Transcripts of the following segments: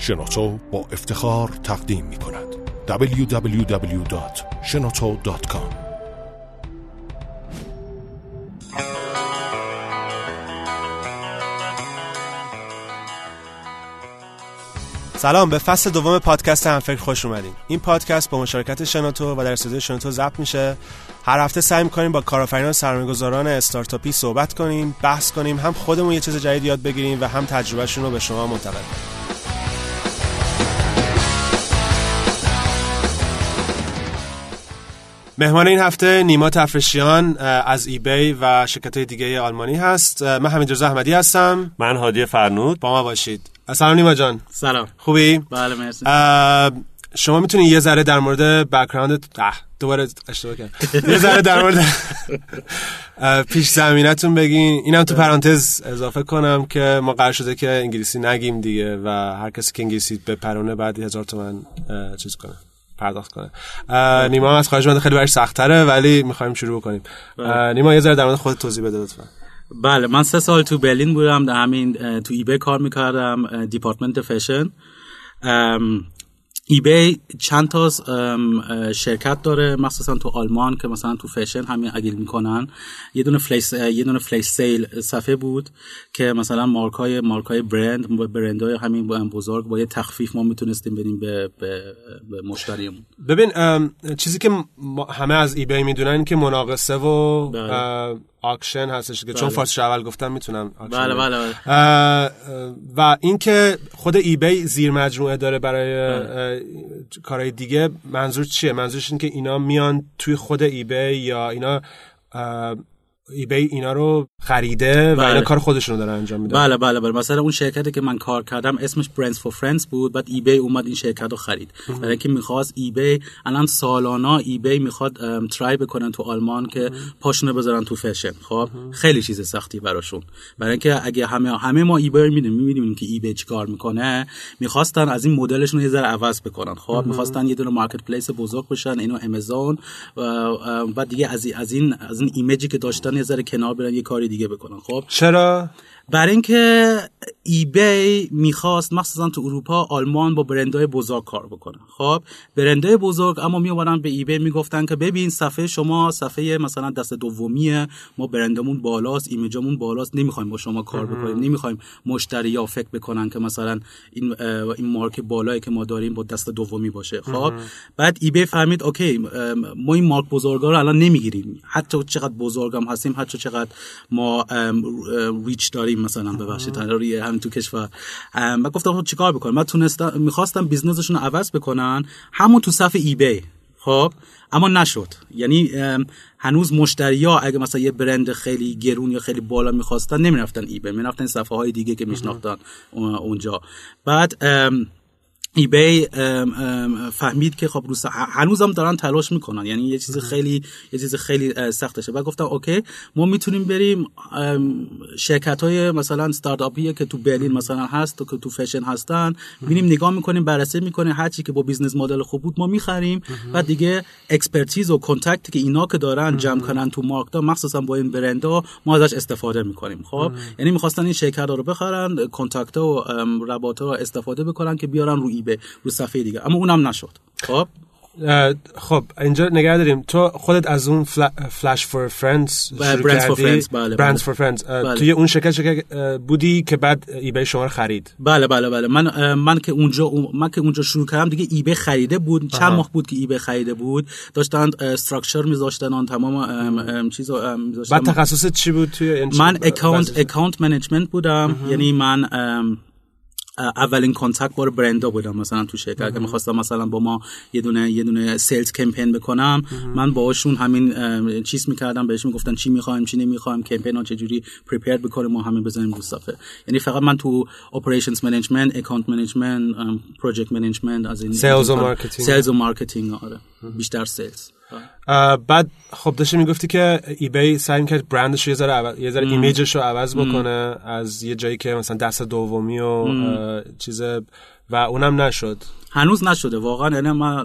شنوتو با افتخار تقدیم می کند. www.shenoto.com سلام به فصل دوم پادکست همفکر خوش اومدین. این پادکست با مشارکت شنوتو و در استودیو شنوتو ضبط میشه. هر هفته سعی می‌کنیم با کارآفرینان و سرمایه‌گذاران استارتاپی صحبت کنیم بحث کنیم هم خودمون یه چیز جدید یاد بگیریم و هم تجربهشون رو به شما منتقل کنیم. مهمان این هفته نیما تفرشیان از ایبی و شرکت دیگه آلمانی هست. من حمید احمدی هستم. من هادی فرنود. با ما باشید. سلام نیما جان. سلام. خوبی؟ بله مرسی. شما می‌تونی یه ذره در مورد بک‌گراند دوباره اشتباه کردم یه ذره در مورد پیش زمینتون بگین. اینم تو پرانتز اضافه کنم که ما قرار شده که انگلیسی نگیم دیگه و هر کسی که انگلیسی به پرونه بعد هزار تومن چیز کنه. پرداخت کنه. نیما از خواهش خیلی برش سختره ولی می‌خوایم شروع کنیم. نیما یه ذره در مورد خود توضیح بده لطفا. بله من سه سال تو برلین بودم در همین تو eBay کار می‌کردم department fashion eBay چند تا شرکت داره مخصوصا تو آلمان که مثلا تو فشن همین اگیل می‌کنن. یه دونه فلیس یه دونه flash sale صفحه بود که مثلا مارک های مارک های برند برند های همین بزرگ با یه تخفیف ما می‌تونستیم بدیم به, به, به مشتریمون. ببین چیزی که همه از eBay می‌دونن که مناقصه و auction هستش که چون بله. فارسی اول گفتم می‌تونم بله بله, بله. و اینکه خود eBay زیر مجموعه داره برای بله. کارهای دیگه منظور چیه منظورش این که اینا میان توی خود eBay یا اینا eBay اینا رو خریده و اینا کار خودشون داره انجام میدن. بله بله بله. مثلا اون شرکتی که من کار کردم اسمش Brands for Friends بود. بعد eBay اومد این شرکت رو خرید. برای اینکه می‌خواست eBay الان سالانا eBay می‌خواد try بکنن تو آلمان که پاشونو بذارن تو فشن خب؟ خیلی چیز سختی براشون. برای اینکه اگه همه همه ما eBay می‌دونیم می‌بینیم که eBay چیکار می‌کنه. می‌خواستن از این مدلشون یه ذره عوض بکنن. خب؟ می‌خواستن یه دونه marketplace بزرگ بشن اینو امازون و بعد دیگه از از این از این image ی که داشتن یه ذره کنار برن یه کاری دیگه بکنن خب؟ چرا؟ برای اینکه eBay می‌خواست مخصوصا تو اروپا آلمان با برندهای بزرگ کار بکنه. خب برندهای بزرگ اما میومدن به ایبی می‌گفتن که ببین صفحه شما صفحه مثلا دست دومیه ما برندمون بالاست ایمیجمون بالاست نمی‌خوایم با شما کار بکنیم نمی‌خوایم مشتری ها فکر بکنن که مثلا این این مارک بالایی که ما داریم با دست دومی باشه. خب بعد ایبی فهمید اوکی ما این مارک بزرگا رو الان نمی‌گیریم. حتی چقدر بزرگم هستیم حتی چقدر ما ریچ داریم. مثلا ببخشید روی همین تو کشور. و گفتم خب چیکار بکنم؟ من تونستم می‌خواستم business شون رو عوض بکنن همون تو صفحه eBay. خب؟ اما نشد. یعنی هنوز مشتری ها اگه مثلا یه برند خیلی گرون یا خیلی بالا می‌خواستن نمی‌رفتن eBay. می‌رفتن صفحه های دیگه که میشناختن اونجا. بعد eBay فهمید که خب روز هنوزم دارن تلاش می‌کنن. یعنی یه چیز خیلی یه چیز خیلی سختشه. و گفتم okay ما می‌تونیم بریم شرکت های مثلا استارتاپی که تو برلین مثلا هست که تو فشن هستن ببینیم نگاه می‌کنیم بررسی می‌کنیم هر چی که با business model خوب بود ما می‌خریم. و دیگه expertise و contact که اینا که دارن جمع کنن تو market مخصوصا با این برندها ما ازش استفاده می‌کنیم. خب؟ یعنی می‌خواستن این شرکت ها رو بخرن contact و ربات ها استفاده بکنن که بیارن به رو صفحه دیگه. اما اونم نشد. خب؟ خب اینجا نگه داریم. تو خودت از اون Flash for Friends Brands for Friends بله Brands for Friends توی اون شرکت شرکت بودی که بعد eBay شما رو خرید. بله بله بله. من من که اونجا من که اونجا شروع کردم دیگه eBay خریده بود. چند ماه بود که eBay خریده بود. داشتن structure میذاشتن آن تمام چیزا میذاشتن. بعد تخصص چی بود توی من account account management بودم. یعنی من اولین contact با برندا بودم. مثلا تو شرکت که می‌خواستم مثلا با ما یه دونه یه دونه sales campaign بکنم من باهاشون همین چیز می‌کردم بهش می‌گفتن چی می‌خوایم چی نمی‌خوایم کمپین ها چجوری prepare بکنیم ما همین بزنیم رو صفحه. یعنی فقط من تو operations management account management project management از این sales و marketing sales و marketing آره. بیشتر sales بعد خب داشته می‌گفتی که eBay سعی کرد برندش یه ذره یه ذره image ش رو عوض بکنه از یه جایی که مثلا دست دومی و چیز و اونم نشد. هنوز نشده. واقعا یعنی ما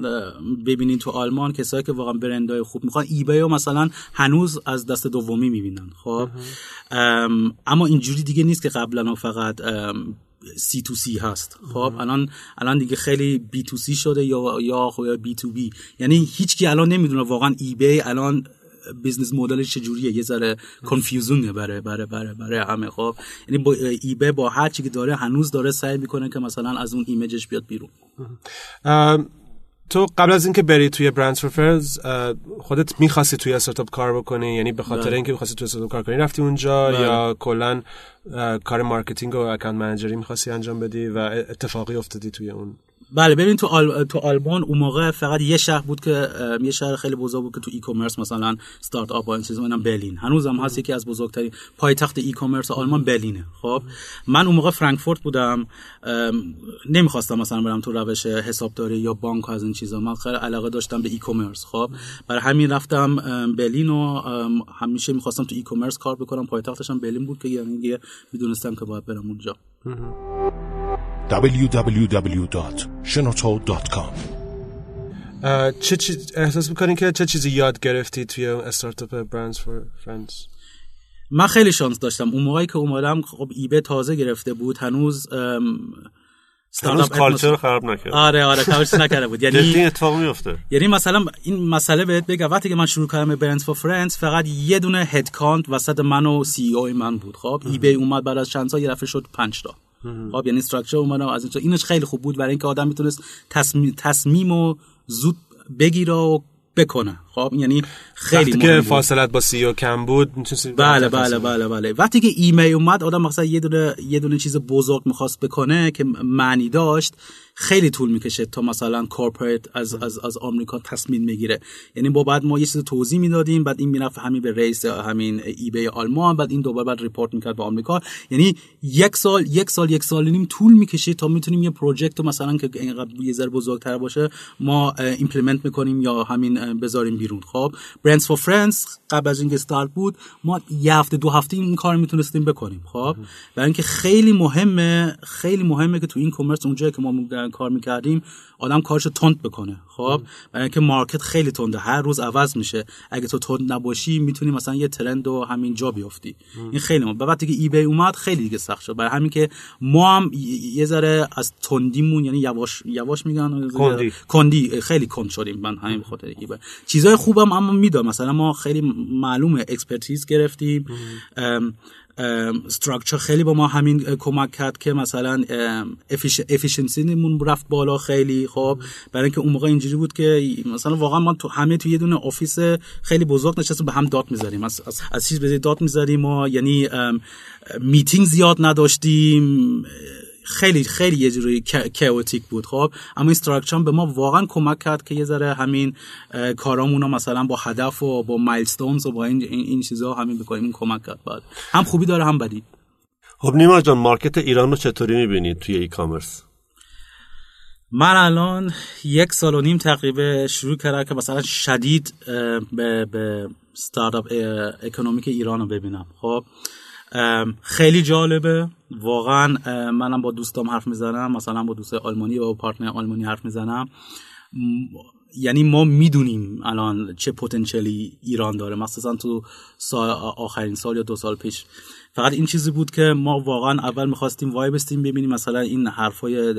ببینین تو آلمان کسایی که واقعا برندهای خوب می‌خوان eBay رو مثلا هنوز از دست دومی می‌بینن. خب؟ اما اینجوری دیگه نیست که قبلا فقط سی تو سی هست. خب الان الان دیگه خیلی B to C شده یا یا یا B to B یعنی هیچکی الان نمی‌دونه واقعا eBay الان business model ش چجوریه. یه ذره confusing ه برای برای برای برای همه. خب یعنی با eBay با هر چی که داره هنوز داره سعی می‌کنه که مثلا از اون image ش بیاد بیرون. تو قبل از اینکه بری توی brands4friends خودت می‌خواستی توی استارتاپ کار بکنی؟ یعنی به خاطر بله. اینکه می‌خواستی توی استارتاپ کار کنی رفتی اونجا بله. یا کلا کار marketing و account manager ی می‌خواستی انجام بدی و اتفاقی افتادی توی اون. بله ببین تو آل... تو آلمان اون موقع فقط یه شهر بود که یه شهر خیلی بزرگ بود که تو e-commerce مثلا استارت اپ و این چیزا اینم برلین. هنوزم هست یکی از بزرگترین پایتخت ای کامرس آلمان برلینه. خب من اون موقع فرانکفورت بودم نمی‌خواستم مثلا برم تو روش حسابداری یا بانک از این چیزا. من خیلی علاقه داشتم به ای کامرس خب برای همین رفتم برلین و همیشه می‌خواستم تو ای کامرس کار بکنم. پایتختش هم برلین بود که یعنی می‌دونستم که باید برم اونجا. www.shenoto.com چه چیز احساس می‌کنی که چه چیزی یاد گرفتی توی استارتاپ برندز 4friends؟ من خیلی شانس داشتم. اون موقعی که اومدم خب eBay تازه گرفته بود. هنوز استارتاپ culture رو خراب نکرد. آره آره کارش نکرده بود. یعنی اتفاق میفته یعنی مثلا این مسئله بهت بگم وقتی که من شروع کردم به brands4friends فقط یه دونه head count وسط من و CEO من بود. خب eBay اومد بعد از چند سال یه دفعه شد 5 تا. خب یعنی structure اومد از اینجا. اینش خیلی خوب بود برای اینکه آدم می‌تونست تصمیم تصمیم و زود بگیره و بکنه. خب یعنی خیلی وقتی که. فاصلت با CEO کم بود بله بله بله بله. وقتی که ایمیل اومد آدم مثلا یه دونه یه دونه چیز بزرگ می‌خواست بکنه که معنی داشت خیلی طول می‌کشه تا مثلا corporate از از از آمریکا تصمیم می‌گیره یعنی با بعد ما یه چیز توضیح می‌دادیم بعد این می‌رفت همین به رئیس همین eBay آلمان بعد این دوباره بعد report می‌کرد به آمریکا. یعنی یک سال یک سال یک سال نیم طول می‌کشه تا می‌تونیم یه project رو مثلا که اینقدر یه ذره بزرگتر باشه ما implement می‌کنیم یا همین بذاریم بیرون. خب brands4friends قبل از اینکه استارت بود ما یه هفته دو هفته این کار می‌تونستیم بکنیم خب؟ برای اینکه خیلی مهمه خیلی مهمه که تو e-commerce اونجایی که ما کار می‌کردیم آدم کارشو تند بکنه خب؟ برای اینکه market خیلی تنده هر روز عوض میشه. اگه تو تند نباشی می‌تونی مثلا یه trend و همین جا بیفتی. این خیلی بعد وقتی که eBay اومد خیلی دیگه سخت شد. برای همین که ما هم یه ذره از تندیمون یعنی یواش یواش میگن کندی. کندی خیلی کند شدیم. من همین خاطر eBay چیزای خوبم اما می‌دونم. مثلا ما خیلی معلومه expertise گرفتیم. structure خیلی با ما همین کمک کرد که مثلا efficiency مون رفت بالا خیلی. خب برای اینکه اون موقع اینجوری بود که مثلا واقعا ما تو همه تو یه دونه office خیلی بزرگ نشستیم به هم داد می‌ذاریم از از, از چیز به داد می‌ذاریم و یعنی میتینگ زیاد نداشتیم. خیلی خیلی یه جوری chaotic بود. خب اما این structure به ما واقعا کمک کرد که یه ذره همین کارامون رو مثلا با هدف و با milestones و با این این, چیزا همین بکنیم. این کمک کرد بعد. هم خوبی داره هم بدی. خب نیما جان market ایران رو چطوری می‌بینید توی e-commerce من الان یک سال و نیم تقریبا شروع کردم که مثلا شدید به, به استارتاپ اه، economic ایران رو ببینم. خب خیلی جالبه. واقعا منم با دوستام حرف می‌زنم مثلا با دوست آلمانی و با پارتنر آلمانی حرف می‌زنم. یعنی ما می‌دونیم الان چه پتانسیلی ایران داره. مخصوصا تو سال آخرین سال یا دو سال پیش. فقط این چیزی بود که ما واقعا اول می‌خواستیم وای بستیم ببینیم مثلا این حرفای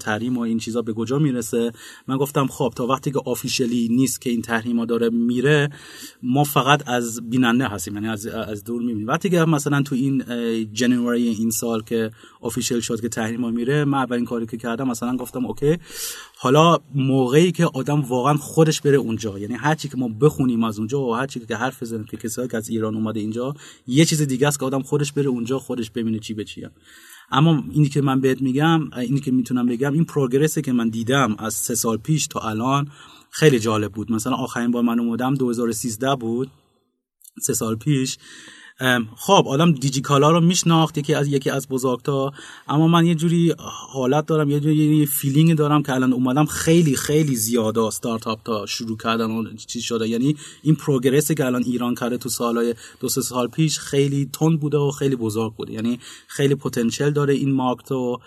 تحریم و این چیزا به کجا می‌رسه. من گفتم خب تا وقتی که آفیشلی نیست که این تحریما داره میره ما فقط از بیننده هستیم یعنی از, از دور می‌بینیم. وقتی که مثلا تو این جنوری این سال که آفیشل شد که تحریما میره من اولین کاری که کردم مثلا گفتم اوکی حالا موقعی که آدم واقعا خودش بره اونجا یعنی هر چی که ما بخونیم از اونجا و هر چی که حرف بزنیم که کسایی که از ایران اومده اینجا یه چیز دیگه است که خودش بره اونجا خودش ببینه چی به چیه. اما اینی که من بهت میگم اینی که می‌تونم بگم این پروگرسی که من دیدم از سه سال پیش تا الان خیلی جالب بود. مثلا آخرین بار من اومدم 2013 بود سه سال پیش. خب آدم دیجیکالا رو میشناخت یکی از یکی از بزرگتا اما من یه جوری حالت دارم یه جوری feeling دارم که الان اومدم خیلی خیلی زیاده استارتاپ تا شروع کردن و چیز شده. یعنی این progress ی که الان ایران کرده تو سالهای دو سه سال پیش خیلی تند بوده و خیلی بزرگ بوده. یعنی خیلی پتانسیل داره این market و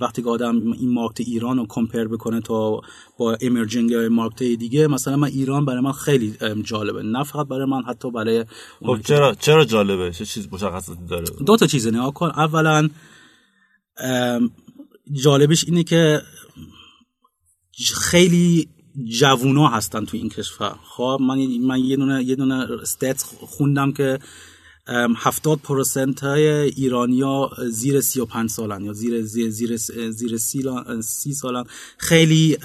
وقتی که آدم این مارکت ایران رو کمپیر بکنه تا با امرجینگ مارکت دیگه مثلا من ایران برای من خیلی جالبه. نه فقط برای من حتی برای خب چرا چرا جالبه. چه چیز مشخصاتی داره؟ دو تا چیز نگاه کن. اولا جالبش اینه که خیلی جوونا هستن تو این کشور. خب من من یه دونه یه دونه استات خوندم که هفتاد percent های ایرانیا زیر سی و پنج سالن یا زیر زیر زیر, زیر سی, لا- سی سالن. خیلی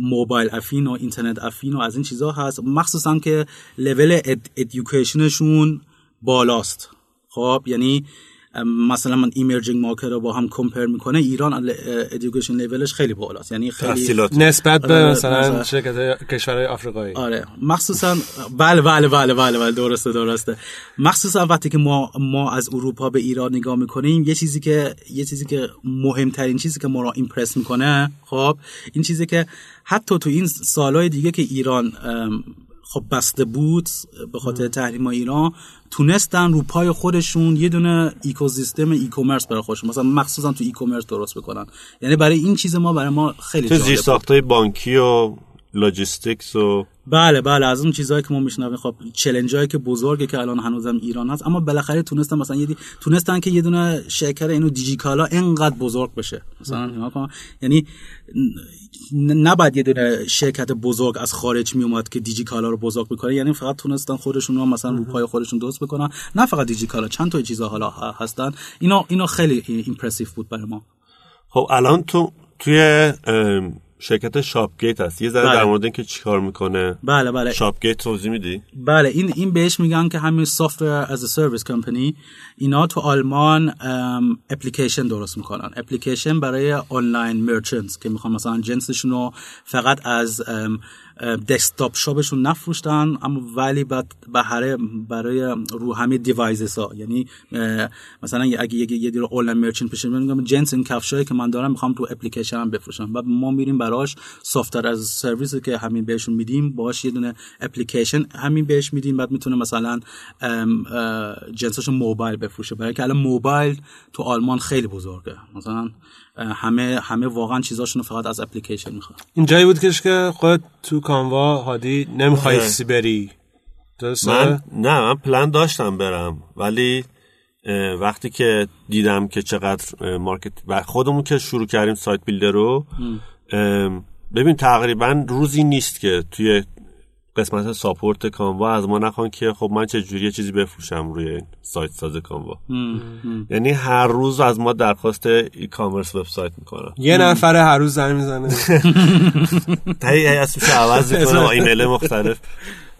موبایل affin و اینترنت affin و از این چیزها هست. مخصوصا که level ed، education شون بالاست. خب یعنی مثلا من emerging market رو با هم compare می‌کنه ایران education level ش خیلی بالاست. یعنی خیلی تحصیلات. نسبت به آره، مثلا شرکت کشورهای آفریقایی. آره. مخصوصا بله بله بله بله بله درسته درسته. مخصوصا وقتی که ما ما از اروپا به ایران نگاه می‌کنیم یه چیزی که یه چیزی که مهمترین چیزی که ما را ایمپرس می‌کنه خب این چیزی که حتی تو این سالهای دیگه که ایران خب بسته بود به خاطر تحریم ایران. تونستن رو پای خودشون یه دونه ایکوسیستم ای کامرس برای خودشون. مثلا مخصوصا تو ای کامرس درست بکنن. یعنی برای این چیز ما برای ما خیلی تو زیر. ساختای بانکی و logistics و بله بله از اون چیزهایی که ما میشنویم خب challenge هایی که بزرگه که الان هنوزم ایران هست. اما بالاخره تونستن مثلا یه دی- تونستن که یه دونه شرکت اینو دیجیکالا اینقدر بزرگ بشه. مثلا. یعنی نباید یه دونه شرکت بزرگ از خارج میومد که دیجیکالا رو بزرگ بکنه یعنی فقط تونستن خودشون رو مثلا رو پای خودشون درست بکنن. نه فقط دیجیکالا چند تا چیزا حالا هستن. اینا اینا خیلی impressive بود برای ما. خب الان تو توی شرکت Shopgate هست. یه ذره بله. در مورد اینکه چیکار می‌کنه. بله بله. Shopgate توضیح میدی؟ بله این این بهش میگن که همین software as service company اینا تو آلمان اپلیکیشن درست می‌کنن. اپلیکیشن برای online merchants که می‌خوان مثلا جنسشون رو فقط از desktop shop شون نفروشتن اما ولی برای برای رو همه devices ها. یعنی مثلا اگه یه دیگه آنلاین مرچنت بشه میگم جنس این کفشایی که من دارم می‌خوام تو اپلیکیشن هم بفروشم. بعد ما میریم براش سافتور از سرویس که همین بهشون میدیم باش یه دونه اپلیکیشن همین بهش میدیم. بعد می‌تونه مثلا جنساشو موبایل بفروشه. برای که الان موبایل تو آلمان خیلی بزرگه. مثلا همه همه واقعا چیزاشون فقط از اپلیکیشن می‌خواد این جایی بود که خود تو کانوا هادی نمی‌خوای آره. چیزی بری. درسته؟ من نه من پلن داشتم برم. ولی وقتی که دیدم که چقدر مارکت و خودمون که شروع کردیم سایت بیلدر رو ببین تقریبا روزی نیست که توی قسمت ساپورت کانوا از ما نخوان که خب من چه جوری یه چیزی بفروشم روی این سایت ساز کانوا. یعنی هر روز از ما درخواست ای کامرس وبسایت می‌کنن. یه نفر هر روز زنگ می‌زنه. تایی اسمش عوض می‌کنه با ایمیل مختلف.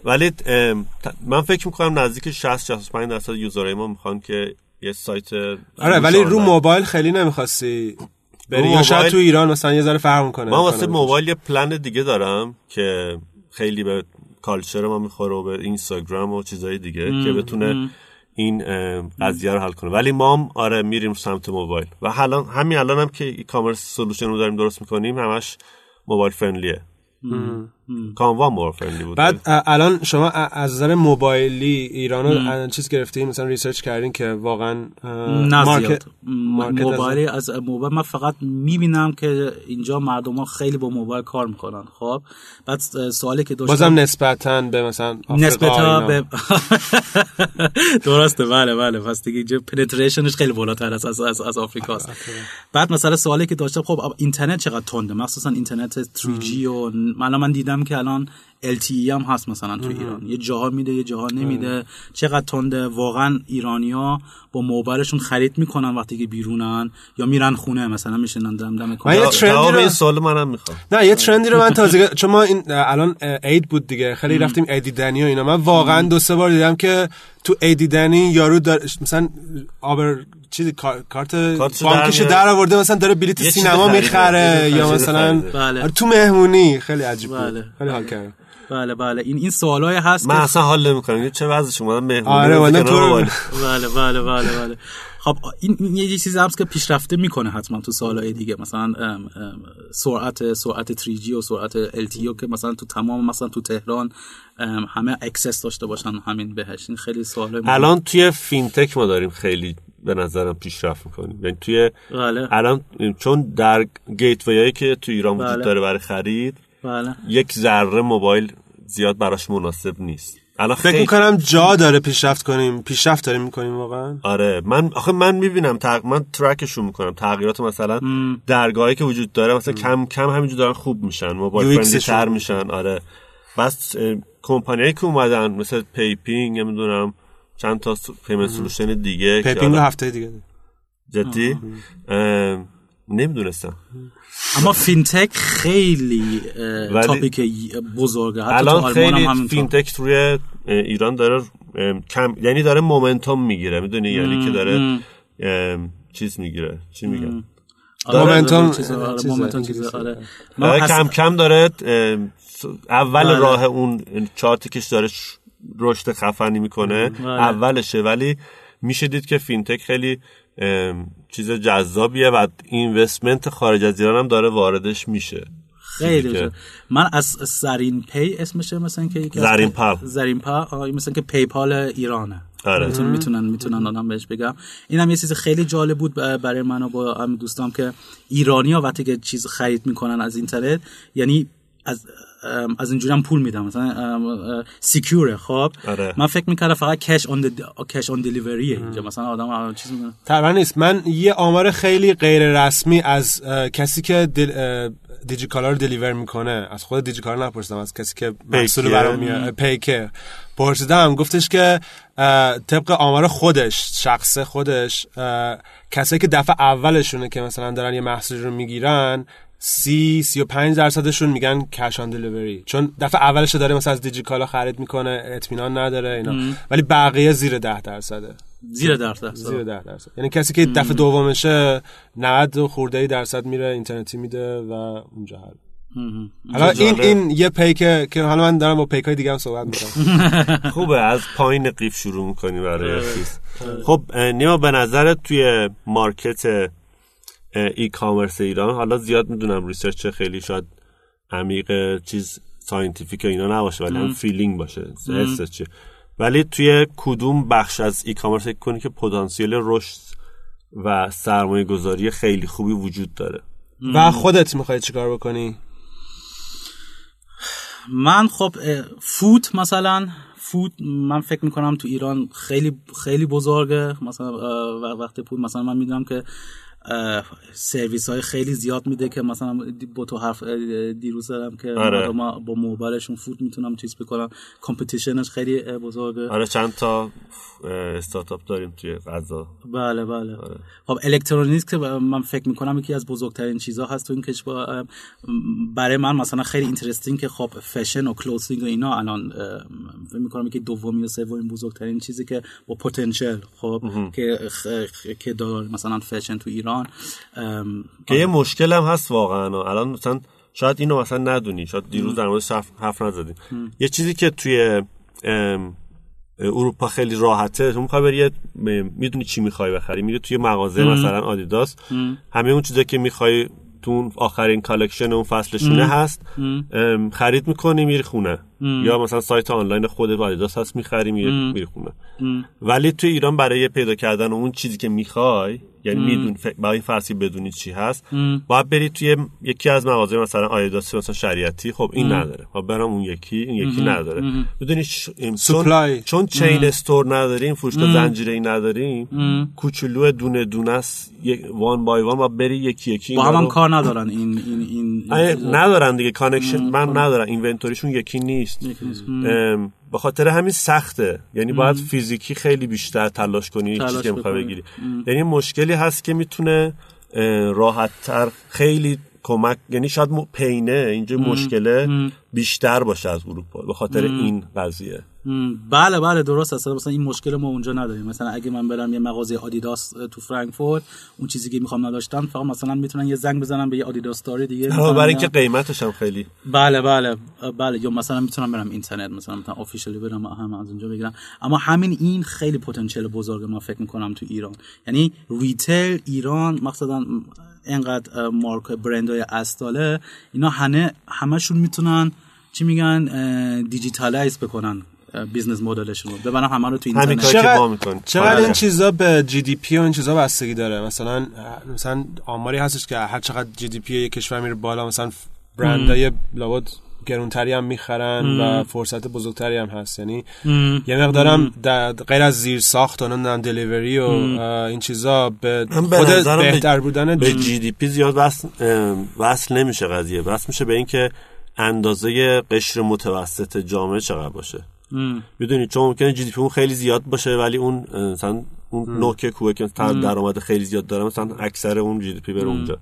ولی من فکر می‌کنم نزدیک 60 65 درصد user های ما می‌خوان که یه سایت آره ولی رو. موبایل خیلی نمی‌خواستی. بری یا شاید تو ایران مثلا یه ذره فرق کنه من واسه موبایل یه پلن دیگه دارم که خیلی به culture ما می‌خوره و به اینستاگرام و چیزهای دیگه که بتونه این قضیه رو حل کنه. ولی ما هم آره میریم سمت موبایل. و حالا همین الان هم که e-commerce solution رو داریم درست می‌کنیم همش mobile friendly ه. کانوا mobile friendly بود بعد الان شما از نظر موبایلی ایران رو چیز گرفتین؟ مثلا research کردین که واقعا market. market موبایلی از موبایل من فقط می‌بینم که اینجا مردم ها خیلی با موبایل کار می‌کنن خب؟ بعد سوالی که داشتم بازم نسبتا به مثلا نسبتا. به درسته بله بله. پس دیگه اینجا penetration ش خیلی بالاتر است از از, از آفریقاست بعد مثلا سوالی که داشتم خب اینترنت چقدر تنده؟ مخصوصا اینترنت 3G و من دیدم که الان LTE هم هست مثلا تو ایران. یه جاها میده یه جاها نمیده. چقدر تنده. واقعا ایرانیا با موبایلشون خرید می‌کنن وقتی که بیرونن یا میرن خونه مثلا میشینن دم دم من یه ترندی رو- این سوال منم می‌خوام. نه یه ترندی رو من تازه چون ما این الان عید بود دیگه. خیلی رفتیم عید دیدنی و اینا. من واقعا دو سه بار دیدم که تو عید دیدنی یارو دار مثلا آبر چیزی کار- کارت بانکیشو در. آورده مثلا داره بلیت سینما. می‌خره یا. مثلا بله. آره، تو مهمونی. خیلی عجیب بله. بود خیلی حال کردم. بله بله. این این سوالای هست من که اصلا حال نمی‌کنم. چه وضع شما؟ مهمونی آره، والا تو-. بله بله بله بله. خب این, این یه چیزی هست که پیشرفته می‌کنه حتما تو سالهای دیگه. مثلا ام، ام، سرعت سرعت 3G و سرعت LTE که مثلا تو تمام مثلا تو تهران همه access داشته باشن همین بهش. این خیلی سوال الان توی فینتک ما داریم خیلی به نظرم پیشرفت می‌کنیم. یعنی توی بله. الان چون درگاه هایی که تو ایران وجود بله. داره برای خرید بله. یک ذره موبایل زیاد براش مناسب نیست. الان فکر خیلی- می‌کنم جا داره پیشرفت کنیم پیشرفت داریم می‌کنیم واقعا. آره من آخه من می‌بینم تق... من track شون می‌کنم. تغییرات مثلا درگاهی که وجود داره مثلا کم کم همینجور دارن خوب میشن موبایل. تر میشن. آره. بس کمپانیایی که اومدن مثل پیپینگ نمی‌دونم چند تا payment solution دیگه که پیپینگ حالا- هفته دیگه جدی؟ نمی‌دونستم. آره. اما فینتک خیلی topic بزرگه حتی الان خیلی هم فینتک روی ایران داره کم یعنی داره momentum می‌گیره می‌دونی یعنی که داره اه، چیز می‌گیره چی میگن آره، momentum- آره، چیزه، momentum انگلیسی. چیزه، آره. داره کم کم داره اول بله. راه اون چارتی که داره ش- رشد خفنی می‌کنه بله. اولشه ولی میشه دید که فینتک خیلی چیز جذابیه و investment خارج از ایران هم داره واردش میشه خیلی که-. من از زرین پی اسمشه مثلا که زرین پال. زرین آه، مثلا که PayPal ایرانه آره. می‌تونن می‌تونن می‌تونن آدم بهش بگم اینم یه چیز خیلی جالب بود برای من و با هم دوستام که ایرانی ها وقتی که چیز خرید می‌کنن از اینترنت یعنی از از اینجوری هم پول میدم. مثلا سیکیوره خب؟ آره. من فکر می‌کردم فقط کش آن کش آن دلیوریه اینجا. مثلا آدم چیز می‌کنه. تقریبا نیست. من یه آمار خیلی غیر رسمی از کسی که دل... دیجیکالا رو دلیور می‌کنه از خود دیجیکالا نپرسیدم از کسی که محصول. برام میاره پیکر پرسیدم گفتش که طبق آمار خودش شخص خودش کسایی که دفعه اولشونه که مثلا دارن یه محصول رو می‌گیرن سی سی و پنج درصدشون میگن کش آن دلیوری چون دفعه اولش داره مثلا از دیجیکالا خرید می‌کنه اطمینان نداره اینا. ولی بقیه زیر ده درصده. زیر درصد. زیر ده درصد. یعنی کسی که دفعه دومشه 90 و خورده ای درصد میره اینترنتی میده و اونجا حل. حالا این این یه پیک که حالا من دارم با پیک های دیگه هم صحبت می‌کنم. خوبه از پایین قیف شروع می‌کنی برای چیز. خب اه، نیما به نظرت توی market e-commerce ایران. حالا زیاد می‌دونم research خیلی شاید عمیق چیز scientific و اینا نباشه ولی هم feeling باشه. حسش ولی توی کدوم بخش از e-commerce فکر کنی که پتانسیل رشد و سرمایه گذاری خیلی خوبی وجود داره؟ و خودت می‌خوای چیکار بکنی؟ من خب food مثلا food من فکر می‌کنم تو ایران خیلی خیلی بزرگه. مثلا وقتی پول مثلا من می‌دونم که سرویس های خیلی زیاد میده که مثلا با تو حرف دیروز دارم که آره. ما با موبایلشون food می‌تونم چیز بکنم. competition ش خیلی بزرگه. آره چند تا استارتاپ داریم توی غذا. بله بله. خب electronics که من فکر می‌کنم یکی از بزرگترین چیزها هست تو این کشور. برای من مثلا خیلی interesting که خب فشن و clothing و اینا الان فکر می‌کنم که دومی و سومین بزرگترین چیزی که با پتانسیل خب که که داره مثلا فشن تو ایران که یه مشکل هم هست واقعا. الان مثلا شاید اینو مثلا ندونی. شاید دیروز در موردش حرف حرف نزدیم. یه چیزی که توی اروپا خیلی راحته تو می‌خوای بری می‌دونی چی می‌خوای بخری. میری توی مغازه مثلا آدیداس. همه اون چیزایی که می‌خوای تو اون آخرین collection اون فصلشونه هست. خرید می‌کنی میری خونه. یا مثلا سایت آنلاین خود آدیداس هست می‌خری میری میری خونه ولی توی ایران برای پیدا کردن اون چیزی که می‌خوای یعنی میدون ف... برای فرضی بدونی چی هست باید بری توی یکی از مغازه مثلا آدیداس مثلا شریعتی خب این نداره. خب برام اون یکی این یکی نداره. می‌دونی ش... چون. چون chain store نداریم فروشگاه زنجیره کوچولو کوچولو دونه دونه است یک one by one باید بری یکی یکی با هم, کار ندارن این این این, این ندارن دیگه connection من ندارم inventory شون یکی نیست. ام، به خاطر همین سخته. یعنی باید فیزیکی خیلی بیشتر تلاش کنی تلاش چیزی که می‌خوای. بگیری. یعنی مشکلی هست که می‌تونه راحت تر خیلی کمک یعنی شاید pain ه اینجا مشکله. بیشتر باشه از اروپا به خاطر این قضیه. بله بله درست است. مثلا این مشکل ما اونجا نداریم. مثلا اگه من برم یه مغازه آدیداس تو فرانکفورت اون چیزی که می‌خوام نداشتم فقط مثلا می‌تونن یه زنگ بزنم به یه آدیداس داری دیگه. مثلا برای اینکه قیمتش هم خیلی بله بله بله. یا مثلا می‌تونم برم اینترنت مثلا مثلا officially برم هم از اونجا بگیرم. اما همین این خیلی پتانسیل بزرگ ما فکر می‌کنم تو ایران. یعنی retail ایران مخصوصا اینقدر مارک برندهای استاله اینا همه همشون می‌تونن چی میگن digitalize بکنن business model شون رو. ببرن همه رو تو همین اینترنت. کاری که چقدر- ما می‌کنیم. چقدر این چیزا به GDP و این چیزا بستگی داره؟ مثلا مثلا آماری هستش که هر چقدر GDP یک کشور میره بالا مثلا برندهای لابد گرونتری هم می‌خرن و فرصت بزرگتری هم هست. یعنی یه مقدارم در غیر از زیر ساخت و نمی‌دونم delivery و این چیزا به خود بهتر بودن به GDP زیاد وصل, وصل نمیشه قضیه. وصل میشه به اینکه اندازه قشر متوسط جامعه چقدر باشه؟ می‌دونی چون ممکنه GDP اون خیلی زیاد باشه ولی اون مثلا اون نوک کوه که تا درآمد خیلی زیاد داره مثلا اکثر اون GDP بره اونجا.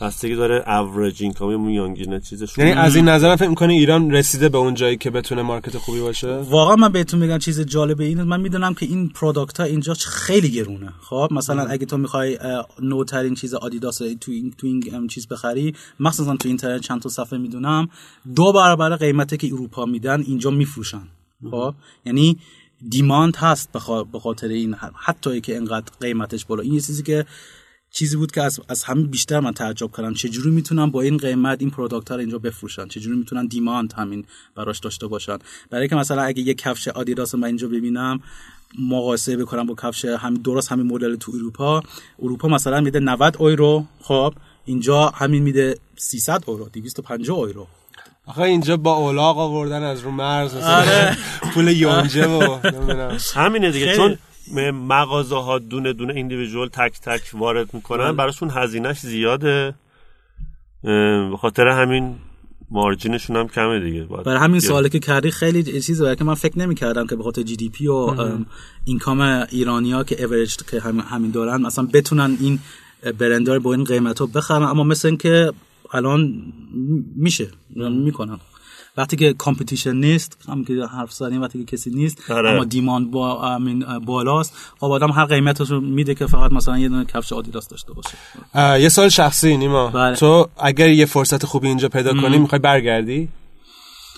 بستگی داره average income یا میانگینه چیزشون. یعنی از این نظر فکر می‌کنی ایران رسیده به اون جایی که بتونه market خوبی باشه؟ واقعا من بهتون میگم چیز جالب اینه من می‌دونم که این product ها اینجا خیلی گرونه. خب مثلا اگه تو می‌خوای نوترین چیز آدیداس تو این تو این چیز بخری مخصوصا تو اینترنت چند تا صفحه می‌دونم دو برابر قیمتی که اروپا میدن اینجا میفروشن. خب یعنی demand هست به خاطر این حتی که اینقدر قیمتش بالا. این چیزی که چیزی بود که از, از همه بیشتر من تعجب کردم. چجوری می‌تونن با این قیمت این product ها رو اینجا بفروشن؟ چجوری می‌تونن demand همین براش داشته باشن؟ برای که مثلا اگه یه کفش آدیداس من اینجا ببینم مقایسه بکنم با کفش همین درست همین مدل تو اروپا اروپا مثلا میده 90 یورو. خب اینجا همین میده 300 یورو 250 یورو. آخه اینجا با اولاغ آوردن از رو مرز مثلا پول یونجه و نمی‌دونم. همینه دیگه. خیلی. چون مغازه ها دونه دونه individual تک تک وارد می‌کنن براشون هزینهش زیاده. به خاطر همین margin شون هم کمه دیگه. باید برای همین سوالی که کردی خیلی چیزه که من فکر نمی‌کردم که به خاطر GDP و ام، income ایرانیا که اوریج که هم- همین دارن مثلا بتونن این برندا رو با این قیمت رو بخرن. اما مثل اینکه الان میشه. می‌کنن وقتی که competition نیست هم که حرف زدیم وقتی که کسی نیست آره. اما demand با امین بالاست خب آدم هر قیمتش رو میده که فقط مثلا یه دونه کفش آدیداس داشته باشه. یه سوال شخصی نیما. بله. تو اگر یه فرصت خوبی اینجا پیدا کنی می‌خوای برگردی؟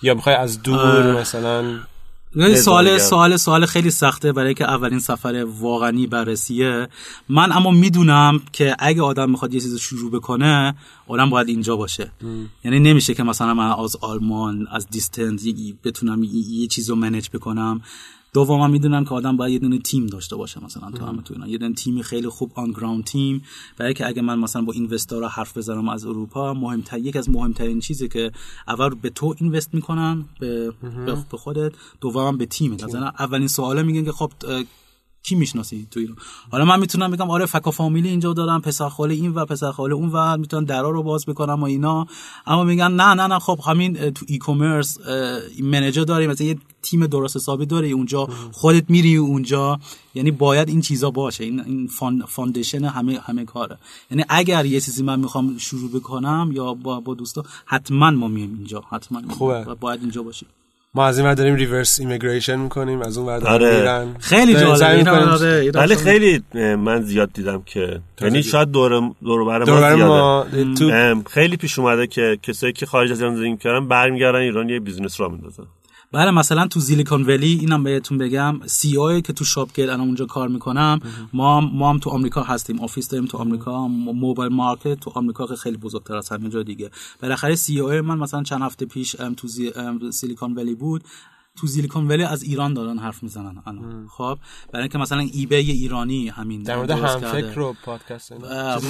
یا می‌خوای از دور مثلا سوال نظارگر. سوال سوال خیلی سخته برای که اولین سفر واقعی بررسیه. من اما می‌دونم که اگه آدم می‌خواد یه چیز شروع بکنه آدم باید اینجا باشه. یعنی نمیشه که مثلا من از آلمان از دیستنس بتونم یه, یه چیز رو منیج بکنم. دوم من می‌دونم که آدم باید یه دونه تیم داشته باشه مثلا تو همه تو اینا. یه دونه تیمی خیلی خوب آن گراوند تیم برای که اگه من مثلا با اینوستورها حرف بزنم از اروپا مهمتر یک از مهمترین چیزی که اول به تو اینوست می‌کنن به به- خودت دوم به تیمت. مثلا اولین سواله میگن که خب کی می‌شناسی تو ایران؟ حالا من می‌تونم بگم آره فک و فامیلی اینجا دارم پسر خاله این و پسر خاله اون و می‌تونن درا رو باز بکنم و اینا. اما میگن نه نه نه خب همین تو e-commerce manager داری مثلا یه تیم درست حسابی داری اونجا خودت میری اونجا. یعنی باید این چیزا باشه این این foun- foundation همه همه کاره. یعنی اگر یه چیزی من می‌خوام شروع بکنم یا با با دوستا حتما ما میایم اینجا حتما. خوبه. باید اینجا باشیم. ما از این ور داریم reverse immigration می‌کنیم از اون ور داریم آره. میرن خیلی جالبه. آره، ولی خیلی من زیاد دیدم که یعنی شاید دور دور ما ما تو خیلی پیش اومده که کسایی که خارج از ایران زندگی می‌کردن برمیگردن ایران یه business راه میندازن بله مثلا تو Silicon Valley اینم بهتون بگم CEO که تو شاپ الان اونجا کار می‌کنم ما ما هم تو آمریکا هستیم office داریم تو آمریکا mobile market تو آمریکا که خیلی بزرگتر از همه جا دیگه. بالاخره CEO من مثلا چند هفته پیش تو زی- Silicon Valley بود. تو Silicon Valley از ایران دارن حرف می‌زنن الان. خب؟ برای اینکه مثلا eBay یه همین در مورد هم. فکر رو پادکست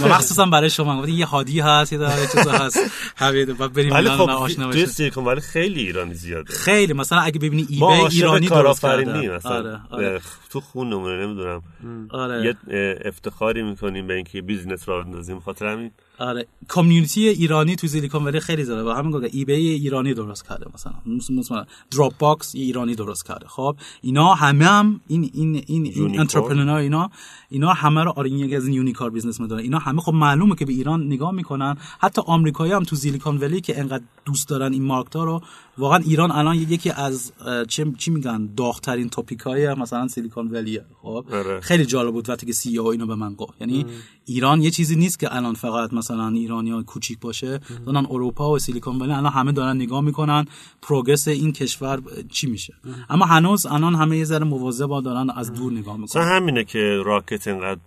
مخصوصا برای شما. یه هادی هست یه داره چیزا هست. همین بعد بریم ولی اینا رو خب آشنا بشیم. Silicon Valley خیلی ایرانی زیاده. خیلی. مثلا اگه ببینی eBay ایرانی درست کرده. مثلا. آره آره. تو خونمونه نمی‌دونم. آره. یه افتخاری می‌کنیم به اینکه business راه بندازیم. خاطر همین آره community ایرانی تو Silicon Valley خیلی زیاده. و همین گفت eBay ایرانی درست کرده مثلا. مثلا Dropbox ایرانی درست کرده. خب اینا همه هم این این این. entrepreneur اینا اینا همه رو آره این یکی از unicorn business دارن اینا همه خب معلومه که به ایران نگاه می‌کنن. حتی آمریکایی هم تو Silicon Valley که انقدر دوست دارن این market رو واقعا ایران الان یکی از چه چی میگن؟ داغترین topic های مثلا Silicon Valley ه خب آره. خیلی جالب بود وقتی که CEO اینو به من گفت. یعنی ایران یه چیزی نیست که الان فقط مثلا ایرانیا کوچیک باشه. دارن اروپا و سیلیکون ولی الان همه دارن نگاه می‌کنن. پروگرس این کشور چی میشه؟ اما هنوز الان همه یه ذره مواظب دارن از دور نگاه مثلا می‌کنن. همینه که راکت اینقدر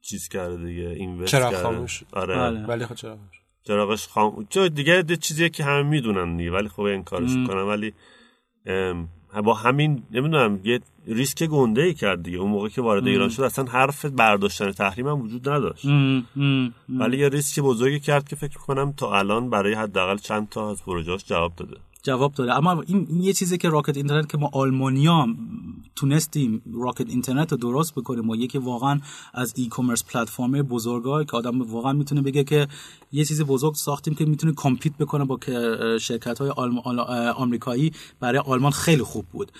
چیز کرده دیگه اینوست چراغ کرده. خاموش. آره. بله. ولی خب چرا چراغش خام چون دیگه یه چیزیه که همه می‌دونن دیگه ولی خب این کارش می‌کنن. ولی با همین نمی‌دونم یه ریسک گنده ای کرد دیگه. اون موقع که وارد ایران شد اصلا حرف برداشتن تحریم هم وجود نداشت. ام، ام. ولی یه ریسک بزرگی کرد که فکر کنم تا الان برای حداقل چند تا از پروژه‌اش جواب داده. جواب داده اما این, این یه چیزی که Rocket Internet که ما آلمانیا تونستیم Rocket Internet رو درست بکنیم و یکی واقعا از e-commerce platform بزرگای که آدم واقعا می‌تونه بگه که یه چیز بزرگ ساختیم که می‌تونه compete بکنه با شرکت های آمریکایی برای آلمان خیلی خوب بود.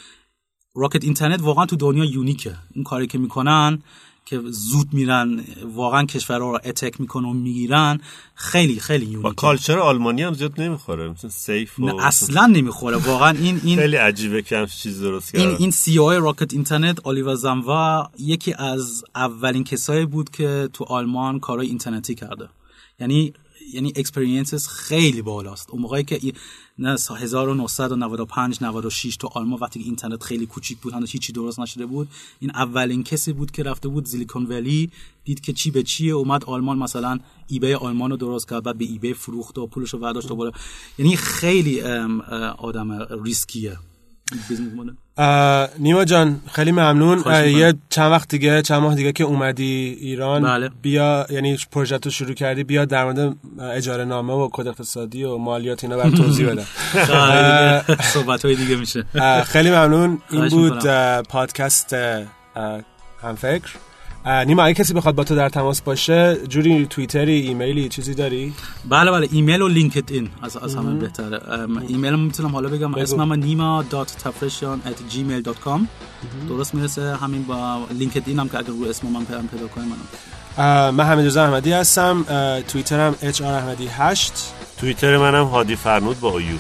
Rocket Internet واقعا تو دنیا unique ه. این کاری که می‌کنن که زود میرن واقعا کشورها رو attack می‌کنن و می‌گیرن خیلی خیلی با unique ه culture آلمانی هم زیاد نمی‌خوره مثلا safe و نه اصلا نمی‌خوره. واقعا این این خیلی عجیبه که چیز درست این کردن. این CEO Rocket Internet Oliver Samwer یکی از اولین کسایی بود که تو آلمان کارهای اینترنتی کرده. یعنی یعنی experience ش خیلی بالاست. اون موقعی که نه سا- 1995 96 تو آلمان وقتی اینترنت خیلی کوچیک بود هنوز هیچی درست نشده بود. این اولین کسی بود که رفته بود Silicon Valley دید که چی به چیه اومد آلمان مثلا eBay آلمان رو درست کرد بعد به eBay فروخت و پولش رو برداشت دوباره. یعنی خیلی آدم ریسکیه. نیما جان خیلی ممنون. یه چند وقت دیگه چند ماه دیگه که اومدی ایران بله. بیا یعنی پروژه رو شروع کردی بیا در مورد اجاره نامه و کد اقتصادی و مالیات اینا برام توضیح بده صحبت های دیگه میشه. خیلی ممنون. این بود پادکست همفکر. نیما اگه کسی بخواد با تو در تماس باشه جوری توییتری ایمیلی چیزی داری؟ بله بله ایمیل و LinkedIn از از همه بهتره. ایمیل هم می‌تونم حالا بگم. اسمم نیما dot at gmail.com درست می‌رسه همین با LinkedIn هم که اگر رو اسمم هم پیدا پیدا کنیم من حمید رضا احمدی هستم. توییترم HR احمدی 8 توییتر منم هادی فرنود با ایو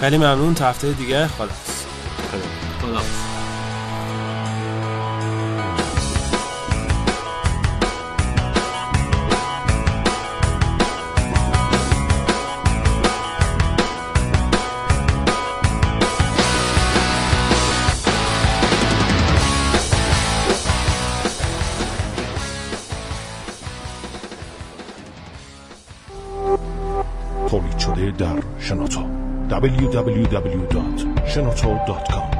خیلی ممنون. تا هفته دیگه خلاص خدا تولید شده در شنوتو www.shenoto.com